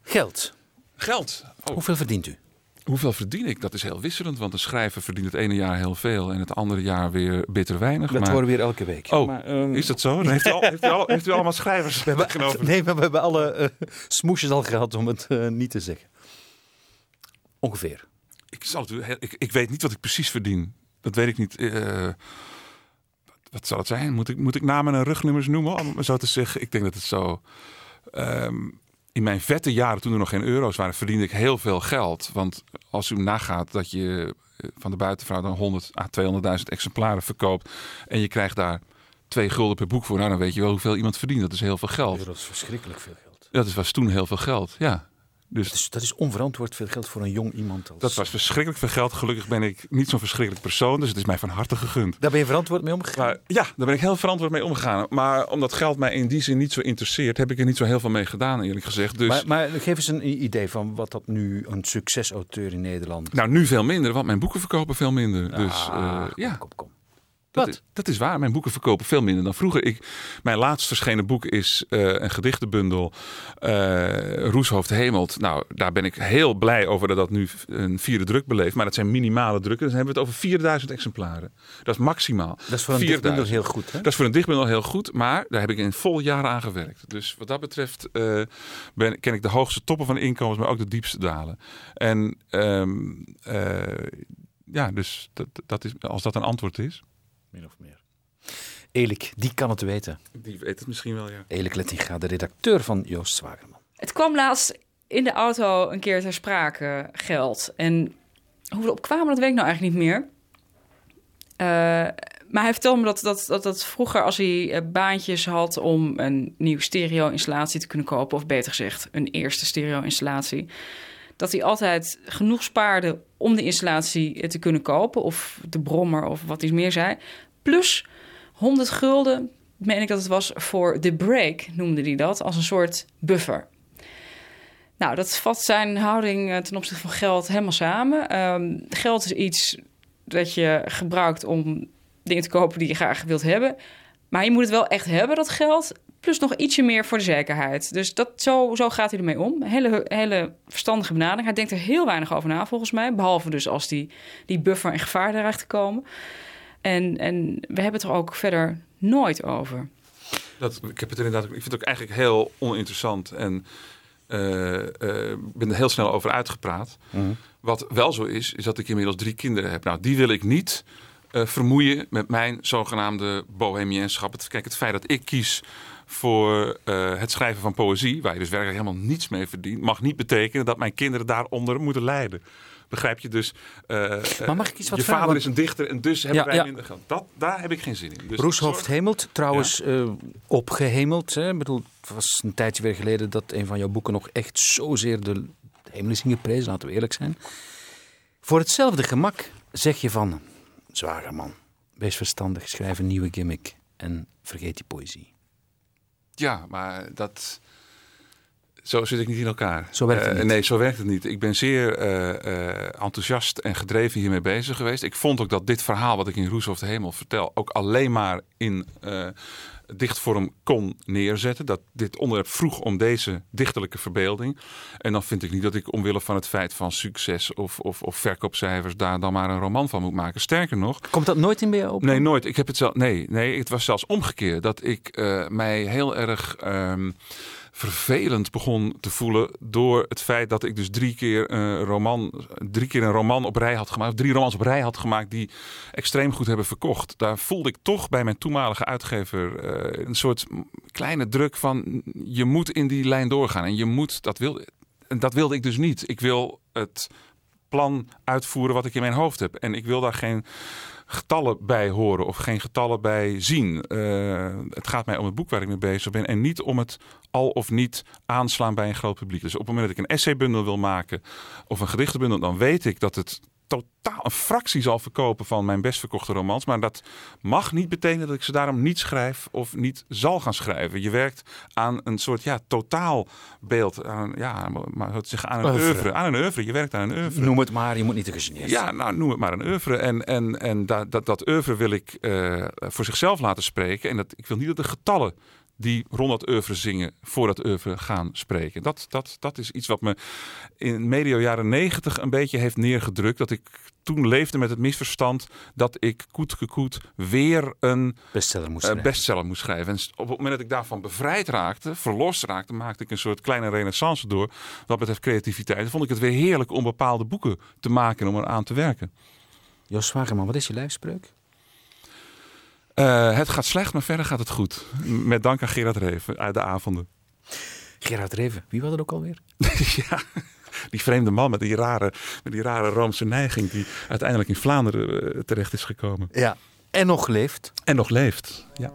Speaker 2: Geld.
Speaker 5: Geld. Oh,
Speaker 2: Hoeveel verdient u?
Speaker 5: hoeveel verdien ik? Dat is heel wisselend, want een schrijver verdient het ene jaar heel veel en het andere jaar weer bitter weinig.
Speaker 2: Dat
Speaker 5: maar...
Speaker 2: horen we weer elke week.
Speaker 5: Oh,
Speaker 2: Maar, ehm,
Speaker 5: is dat zo? Dan heeft, u al, heeft, u al, heeft u allemaal schrijvers <laughs>
Speaker 2: we hebben,
Speaker 5: genomen?
Speaker 2: nee, maar we hebben alle eh, smoesjes al gehad om het eh, niet te zeggen. Ongeveer.
Speaker 5: Ik, zal het, u heel- ik, ik weet niet wat ik precies verdien. Dat weet ik niet. Eh, wat zal het zijn? Moet ik, moet ik namen en rugnummers noemen? Om zo te zeggen. Ik denk dat het zo. ehm, in mijn vette jaren, toen er nog geen euro's waren, verdiende ik heel veel geld. Want als u nagaat dat je eh, van de buitenvrouw dan 100 à 200.000 exemplaren verkoopt. en je krijgt daar twee gulden per boek voor. Nou, dan weet je wel hoeveel iemand verdient. Dat is heel veel geld.
Speaker 2: Dat is verschrikkelijk veel geld.
Speaker 5: Dat was toen heel veel geld. Ja. Dus
Speaker 2: Dat is, dat is onverantwoord veel geld voor een jong iemand. Als...
Speaker 5: Dat was verschrikkelijk veel geld. Gelukkig ben ik niet zo'n verschrikkelijk persoon. Dus het is mij van harte gegund.
Speaker 2: Daar ben je verantwoord mee omgegaan?
Speaker 5: Maar ja, daar ben ik heel verantwoord mee omgegaan. Maar omdat geld mij in die zin niet zo interesseert, heb ik er niet zo heel veel mee gedaan, eerlijk gezegd. Dus
Speaker 2: Maar, maar geef eens een idee van wat dat nu een succesauteur in Nederland...
Speaker 5: nou, nu veel minder, want mijn boeken verkopen veel minder. dus
Speaker 2: Ah,
Speaker 5: eh,
Speaker 2: kom,
Speaker 5: ja.
Speaker 2: kom, kom.
Speaker 5: Dat, is, dat is waar. Mijn boeken verkopen veel minder dan vroeger. Ik, mijn laatst verschenen boek is eh, een gedichtenbundel. eh Roeshoofd Hemelt. Nou, daar ben ik heel blij over dat dat nu een vierde druk beleeft. Maar dat zijn minimale drukken. Dan hebben we het over 4000 exemplaren. Dat is maximaal.
Speaker 2: Dat is voor een
Speaker 5: 4000.
Speaker 2: dichtbundel heel goed, hè?
Speaker 5: Dat is voor een dichtbundel heel goed, maar daar heb ik in vol jaren aan gewerkt. Dus wat dat betreft eh, ben, ken ik de hoogste toppen van inkomens, maar ook de diepste dalen. En ehm, eh, ja, dus dat, dat is, als dat een antwoord is.
Speaker 2: Min of meer. Elik, die kan het weten.
Speaker 5: Die weet het misschien wel, ja.
Speaker 2: Elik Lettinga, de redacteur van Joost Zwagerman.
Speaker 3: Het kwam laatst in de auto een keer ter sprake, geld. En hoe we erop kwamen, dat weet ik nou eigenlijk niet meer. Eh, maar hij vertelde me dat, dat, dat, dat vroeger als hij eh, baantjes had om een nieuwe stereo-installatie te kunnen kopen... of beter gezegd, een eerste stereo-installatie... dat hij altijd genoeg spaarde om de installatie eh, te kunnen kopen... of de brommer of wat hij meer zei. Plus 100 gulden, meen ik dat het was, voor de break, noemde hij dat... als een soort buffer. Nou, dat vat zijn houding eh, ten opzichte van geld helemaal samen. Ehm, geld is iets dat je gebruikt om dingen te kopen die je graag wilt hebben. Maar je moet het wel echt hebben, dat geld. Plus nog ietsje meer voor de zekerheid. Dus dat, zo, zo gaat hij ermee om. Hele, hele verstandige benadering. Hij denkt er heel weinig over na, volgens mij. Behalve dus als die, die buffer in gevaar dreigt te komen. En, en we hebben het er ook verder nooit over.
Speaker 5: Dat, ik heb het inderdaad. Ik vind het ook eigenlijk heel oninteressant en eh, eh, ben er heel snel over uitgepraat. Wat wel zo is, is dat ik inmiddels drie kinderen heb. Nou, die wil ik niet eh, vermoeien met mijn zogenaamde bohemienschap. Het, kijk, het feit dat ik kies voor eh, het schrijven van poëzie, waar je dus werkelijk helemaal niets mee verdient, mag niet betekenen dat mijn kinderen daaronder moeten lijden. Begrijp je dus? eh,
Speaker 2: Maar mag ik iets wat
Speaker 5: je
Speaker 2: vragen?
Speaker 5: vader is een dichter en dus hebben
Speaker 2: Ja,
Speaker 5: wij
Speaker 2: ja.
Speaker 5: minder geld. Dat, daar heb ik geen zin in. Dus
Speaker 2: Roeshoofd Hemelt, trouwens eh, opgehemeld. Hè? Ik bedoel, het was een tijdje weer geleden dat een van jouw boeken nog echt zozeer de hemel is ingeprezen, laten we eerlijk zijn. Voor hetzelfde gemak zeg je van, Zwagerman, wees verstandig, schrijf een nieuwe gimmick en vergeet die poëzie.
Speaker 5: Ja, maar dat. Zo zit ik niet in elkaar.
Speaker 2: Zo werkt het
Speaker 5: Eh,
Speaker 2: niet.
Speaker 5: Nee, zo werkt het niet. Ik ben zeer eh, eh, enthousiast en gedreven hiermee bezig geweest. Ik vond ook dat dit verhaal wat ik in Roes of de Hemel vertel... ook alleen maar in dichtvorm kon neerzetten. Dat dit onderwerp vroeg om deze dichterlijke verbeelding. En dan vind ik niet dat ik omwille van het feit van succes... of, of, of verkoopcijfers daar dan maar een roman van moet maken. Sterker nog,
Speaker 2: Komt dat nooit in bij jou op?
Speaker 5: Nee, nooit. Ik heb het zelf. Nee, nee, het was zelfs omgekeerd. Dat ik mij heel erg ehm, vervelend begon te voelen door het feit dat ik dus drie keer een roman, drie keer een roman op rij had gemaakt, of drie romans op rij had gemaakt die extreem goed hebben verkocht. Daar voelde ik toch bij mijn toenmalige uitgever eh, een soort kleine druk van je moet in die lijn doorgaan en je moet dat. En dat wilde ik dus niet. Ik wil het plan uitvoeren wat ik in mijn hoofd heb. En ik wil daar geen getallen bij horen of geen getallen bij zien. Eh, het gaat mij om het boek waar ik mee bezig ben en niet om het al of niet aanslaan bij een groot publiek. Dus op het moment dat ik een essaybundel wil maken of een gedichtenbundel, dan weet ik dat het totaal een fractie zal verkopen van mijn best verkochte romans. Maar dat mag niet betekenen dat ik ze daarom niet schrijf of niet zal gaan schrijven. Je werkt aan een soort ja, totaalbeeld. Aan, ja, maar het zeggen aan een
Speaker 2: Oeuvre.
Speaker 5: Aan een oeuvre. Je werkt aan een oeuvre.
Speaker 2: Noem het maar, je moet niet te gegeneerd.
Speaker 5: Ja, nou noem het maar een oeuvre. En, en, en dat, dat, dat oeuvre wil ik eh, voor zichzelf laten spreken. En dat, ik wil niet dat de getallen die rond dat oeuvre zingen, voor dat oeuvre gaan spreken. Dat, dat, dat is iets wat me in medio jaren negentig een beetje heeft neergedrukt. Dat ik toen leefde met het misverstand dat ik koet gekoet weer een
Speaker 2: Bestseller moest
Speaker 5: eh,
Speaker 2: schrijven.
Speaker 5: bestseller moest schrijven. En op het moment dat ik daarvan bevrijd raakte, verlost raakte, maakte ik een soort kleine renaissance door. Wat betreft creativiteit. Dan vond ik het weer heerlijk om bepaalde boeken te maken en om eraan te werken.
Speaker 2: Jos Zwagerman, wat is je lijfspreuk?
Speaker 5: Eh, het gaat slecht, maar verder gaat het goed. Met dank aan Gerard Reven uit de avonden.
Speaker 2: Gerard Reven, wie was dat ook alweer? <laughs>
Speaker 5: ja, die vreemde man met die rare, met die rare Roomse neiging die uiteindelijk in Vlaanderen eh, terecht is gekomen.
Speaker 2: Ja. En nog leeft.
Speaker 5: En nog leeft. Ja.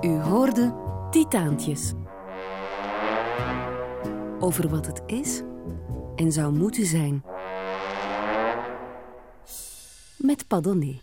Speaker 1: U hoorde Titaantjes. Over wat het is en zou moeten zijn. Met Padonné.